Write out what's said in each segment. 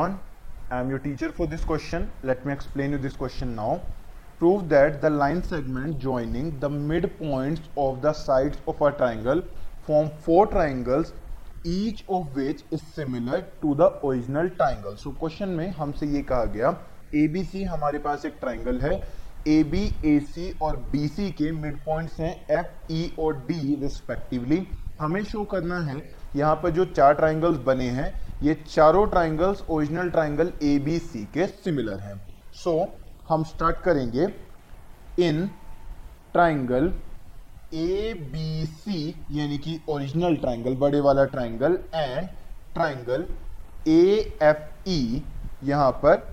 everyone. I am your teacher for this question. Let me explain you this question now. Prove that the line segment joining the midpoints of the sides of a triangle form four triangles each of which is similar to the original triangle. So question में हमसे ये कहा गया ABC हमारे पास एक triangle है AB, AC और BC के मिड पॉइंट्स हैं F, E और D रिस्पेक्टिवली हमें शो करना है यहाँ पर जो चार ट्राइंगल्स बने हैं ये चारों triangles original triangle A B C के सिमिलर हैं। सो so, हम स्टार्ट करेंगे इन ट्राइंगल ए बी सी यानी कि ओरिजिनल ट्राइंगल बड़े वाला triangle and triangle A F E यहाँ पर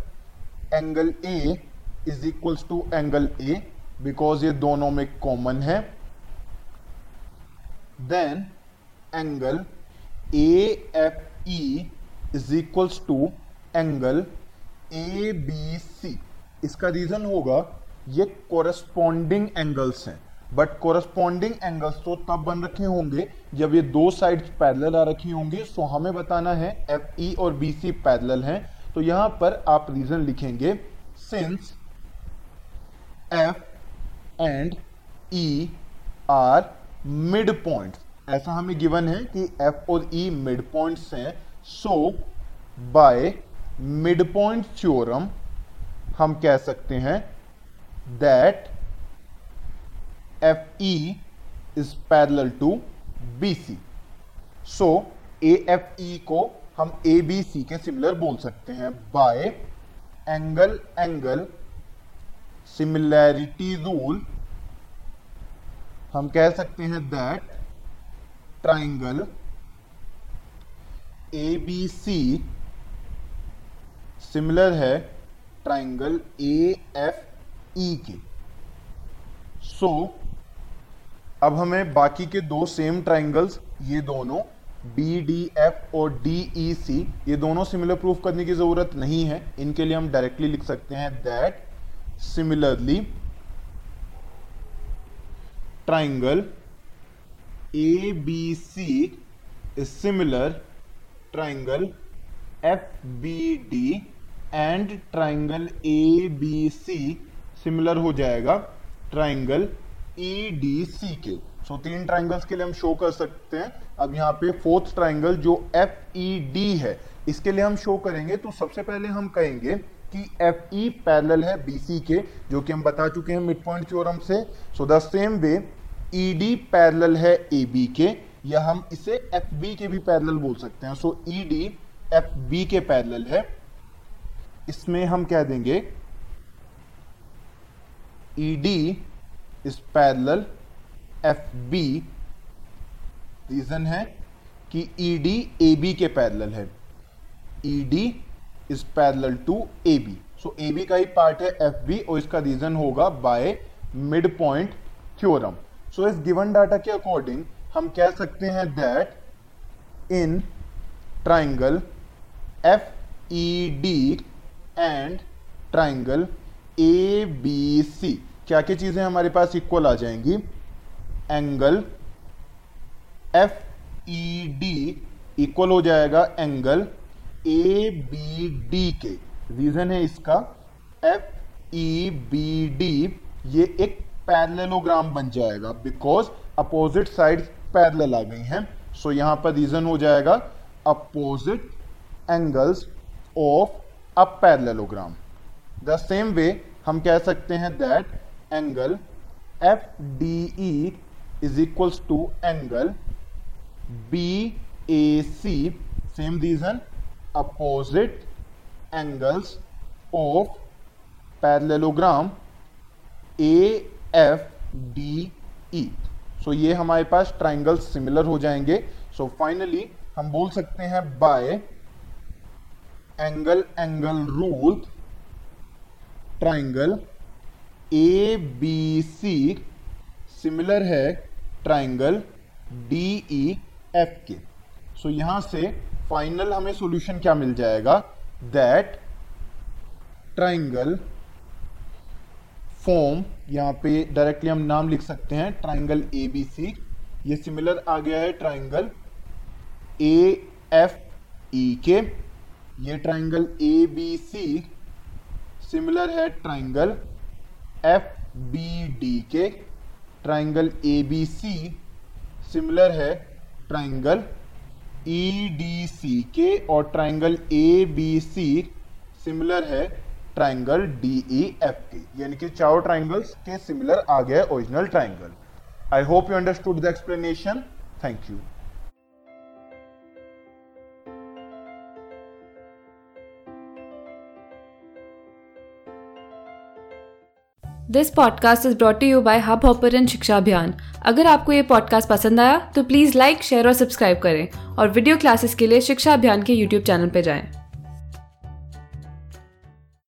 angle A is equals to angle A because ये दोनों में कॉमन है। Then angle A F E is equals to angle A B C इसका रीजन होगा, ये कोरस्पॉन्डिंग एंगल्स हैं। बट कोरस्पॉन्डिंग एंगल्स तो तब बन रखे होंगे, जब ये दो साइड्स पैरेलल आ रखी होंगी। सो हमें बताना है एफ़ ई और बी सी पैरेलल हैं। तो यहाँ पर आप रीजन लिखेंगे since F and E are mid point ऐसा हमें गिवन है कि एफ़ और ई मिड पॉइंट्स हैं। So by mid point theorem, हम कह सकते हैं that F E is parallel to B C so A F E को हम ए बी सी के सिमिलर बोल सकते हैं by angle angle similarity rule हम कह सकते हैं that triangle A B C similar है ट्राइंगल ए एफ़ ई के। सो so, अब हमें बाकी के दो सेम ट्राइंगल्स ये दोनों बी डी एफ़ और डी ई सी ये दोनों सिमिलर प्रूफ करने की ज़रूरत नहीं है। इनके लिए हम डायरेक्टली लिख सकते हैं that similarly triangle A B C is similar triangle F B D and triangle A B C similar हो जाएगा ट्राइंगल ई डी सी के। सो so, तीन ट्राइंगल्स के लिए हम शो कर सकते हैं। अब यहाँ पे फोर्थ ट्राइंगल जो एफ़ ई डी है इसके लिए हम शो करेंगे। तो सबसे पहले हम कहेंगे कि एफ़ ई पैरल है बी सी के जो कि हम बता चुके हैं मिड पॉइंट थ्योरम से। So the same way E D parallel है ए बी के। या हम इसे एफ़ बी के भी पैरेलल बोल सकते हैं। So E D F B के पैरेलल है। इसमें हम कह देंगे? E D is parallel F B reason है कि ई डी ए बी के पैरेलल है। E D is parallel to A B so A B का ही पार्ट है एफ़ बी और इसका रीजन होगा by mid point theorem so इस गिवन डाटा के अकॉर्डिंग हम कह सकते हैं that in triangle F E D and triangle A B C क्या क्या चीज़ें हमारे पास इक्वल आ जाएँगी? Angle F E D equal हो जाएगा एंगल ए बी डी के। रीजन है इसका एफ़ ई बी डी ये एक पैरेललोग्राम बन जाएगा बिकॉज़ अपोजिट साइड पैरेलल आ गई हैं। सो यहाँ पर रीजन हो जाएगा opposite angles of a parallelogram the same way हम कह सकते हैं that angle F D E is equals to angle B A C same reason opposite angles of parallelogram A F D E so ये हमारे पास triangle similar हो जाएँगे। सो so finally हम बोल सकते हैं by angle angle rule triangle A B C similar है triangle D E F के। सो यहाँ से फाइनल हमें सॉल्यूशन क्या मिल जाएगा? दैट ट्राइंगल फॉर्म यहाँ पे डायरेक्टली हम नाम लिख सकते हैं ट्राइंगल ए बी सी ये सिमिलर आ गया है ट्राइंगल ए एफ़ ई के ये triangle A B C similar है ट्राइंगल एफ़ बी डी के triangle A B C similar है ट्राइंगल ई डी सी के और triangle A B C similar है ट्राइंगल डी ई एफ़ के यानी कि चारों ट्राइंगल्स के सिमिलर आ गया original triangle I hope you understood the explanation thank you this podcast is brought you by Hubhopper and Shiksha Abhiyan अगर आपको ये पॉडकास्ट पसंद आया तो प्लीज़ लाइक शेयर और सब्सक्राइब करें और वीडियो क्लासेस के लिए शिक्षा अभियान के यूट्यूब चैनल पर जाएँ।